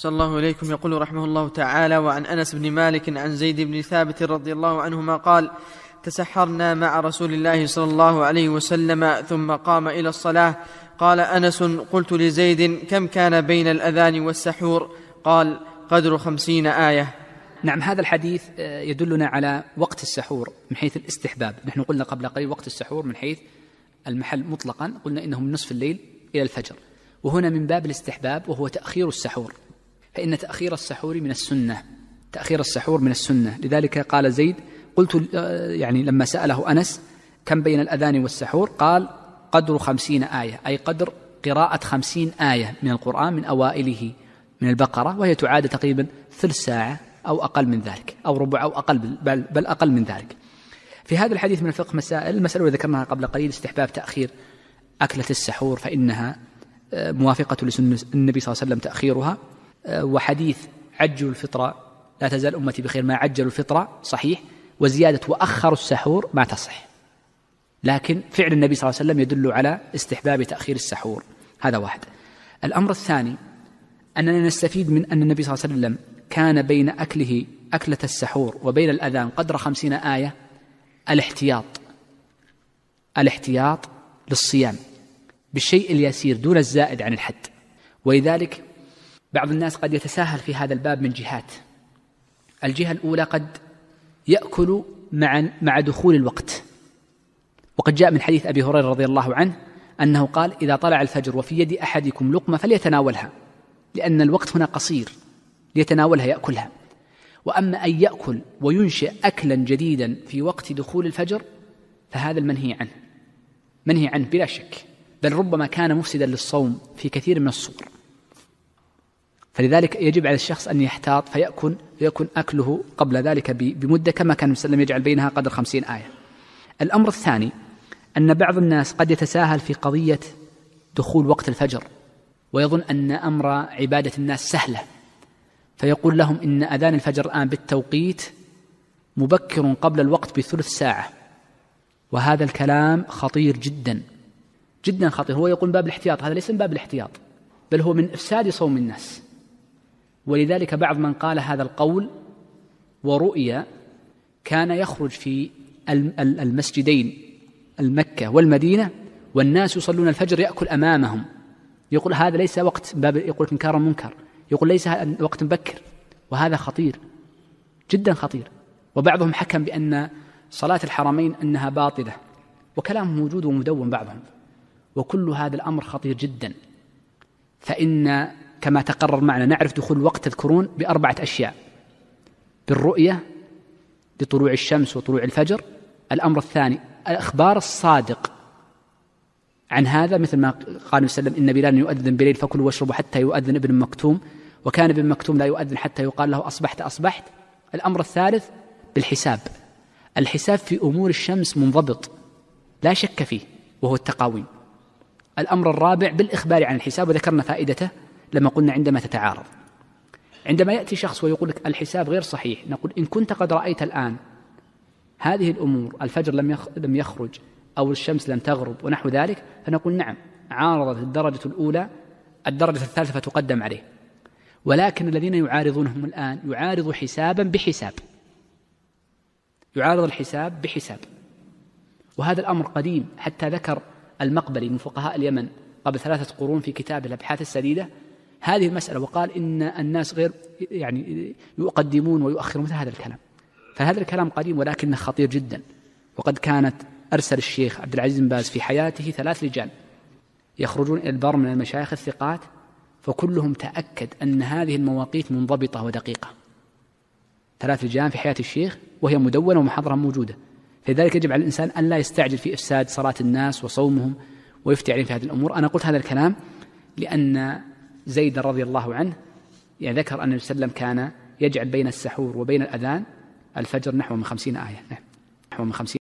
صلى الله إليكم يقول رحمه الله تعالى وعن أنس بن مالك عن زيد بن ثابت رضي الله عنهما قال تسحرنا مع رسول الله صلى الله عليه وسلم ثم قام إلى الصلاة. قال أنس قلت لزيد كم كان بين الأذان والسحور؟ قال قدر خمسين آية. نعم هذا الحديث آه، يدلنا على وقت السحور من حيث الاستحباب. نحن قلنا قبل قليل وقت السحور من حيث المحل مطلقا قلنا إنه من نصف الليل إلى الفجر. وهنا من باب الاستحباب وهو تأخير السحور. فإن تأخير السحور من السنة تأخير السحور من السنة. لذلك قال زيد قلت آه، يعني لما سأله أنس كم بين الأذان والسحور؟ قال قدر خمسين آية. أي قدر قراءة خمسين آية من القرآن من أوائله من البقرة وهي تعاد تقريبا ثلث ساعة أو أقل من ذلك أو ربع أو أقل بل, بل أقل من ذلك. في هذا الحديث من الفقه مسائل المسألة التي ذكرناها قبل قليل استحباب تأخير أكلة السحور فإنها آه، موافقة لسنة النبي صلى الله عليه وسلم تأخيرها. وحديث عجل الفطرة. لا تزال أمتي بخير ما عجلوا الفطرة صحيح وزيادة وأخروا السحور ما تصح. لكن فعل النبي صلى الله عليه وسلم يدل على استحباب تأخير السحور. هذا واحد. الأمر الثاني أننا نستفيد من أن النبي صلى الله عليه وسلم كان بين أكله أكلة السحور وبين الأذان قدر خمسين آية الاحتياط. الاحتياط للصيام بالشيء اليسير دون الزائد عن الحد. ولذلك بعض الناس قد يتساهل في هذا الباب من جهات. الجهة الأولى قد يأكل مع مع دخول الوقت. وقد جاء من حديث أبي هريرة رضي الله عنه أنه قال إذا طلع الفجر وفي يد أحدكم لقمة فليتناولها لأن الوقت هنا قصير ليتناولها يأكلها. وأما أن يأكل وينشئ أكلا جديدا في وقت دخول الفجر فهذا المنهي عنه. منهي عنه بلا شك. بل ربما كان مفسدا للصوم في كثير من الصور. فلذلك يجب على الشخص أن يحتاط فيكون أكله قبل ذلك بمدة كما كان وسلم يجعل بينها قدر خمسين آية. الأمر الثاني أن بعض الناس قد يتساهل في قضية دخول وقت الفجر ويظن أن أمر عبادة الناس سهلة فيقول لهم إن أذان الفجر الآن بالتوقيت مبكر قبل الوقت بثلث ساعة. وهذا الكلام خطير جدا جدا خطير. هو يقول باب الاحتياط هذا ليس من باب الاحتياط بل هو من إفساد صوم الناس. ولذلك بعض من قال هذا القول ورؤيا كان يخرج في المسجدين المكة والمدينة والناس يصلون الفجر يأكل أمامهم. يقول هذا ليس وقت باب يقول إنكار منكر يقول ليس وقت مبكر. وهذا خطير جدا خطير. وبعضهم حكم بأن صلاة الحرمين أنها باطلة. وكلام موجود ومدون بعضهم. وكل هذا الأمر خطير جدا. فإن كما تقرر معنا نعرف دخول الوقت تذكرون بأربعة أشياء. بالرؤية لطلوع الشمس وطلوع الفجر. الأمر الثاني الإخبار الصادق. عن هذا مثل ما قال وسلم إن بلال يؤذن بليل فكلوا واشربوا حتى يؤذن ابن مكتوم. وكان ابن مكتوم لا يؤذن حتى يقال له أصبحت أصبحت. الأمر الثالث بالحساب. الحساب في أمور الشمس منضبط لا شك فيه وهو التقاويم. الأمر الرابع بالإخبار عن الحساب وذكرنا فائدته. لما قلنا عندما تتعارض. عندما يأتي شخص ويقول لك الحساب غير صحيح نقول إن كنت قد رأيت الآن هذه الأمور الفجر لم لم يخرج أو الشمس لم تغرب ونحو ذلك فنقول نعم عارضت الدرجة الأولى الدرجة الثالثة فتقدم عليه. ولكن الذين يعارضونهم الآن يعارض حسابا بحساب. يعارض الحساب بحساب. وهذا الأمر قديم حتى ذكر المقبري من فقهاء اليمن قبل ثلاثة قرون في كتابه الأبحاث السديدة هذه المسألة وقال إن الناس غير يعني يقدمون ويؤخرون مثل هذا الكلام. فهذا الكلام قديم ولكنه خطير جدا. وقد كانت أرسل الشيخ عبد العزيز بن باز في حياته ثلاث رجال يخرجون إلى البر من المشايخ الثقات فكلهم تأكد أن هذه المواقيت منضبطة ودقيقة. ثلاث رجال في حياة الشيخ وهي مدونة ومحاضرة موجودة. فلذلك يجب على الإنسان أن لا يستعجل في إفساد صلاة الناس وصومهم ويفتي عليهم في هذه الأمور. أنا قلت هذا الكلام لأن زيد رضي الله عنه يعني ذكر أن النبي صلى الله عليه وسلم كان يجعل بين السحور وبين الأذان الفجر نحو من خمسين آية نحو من خمسين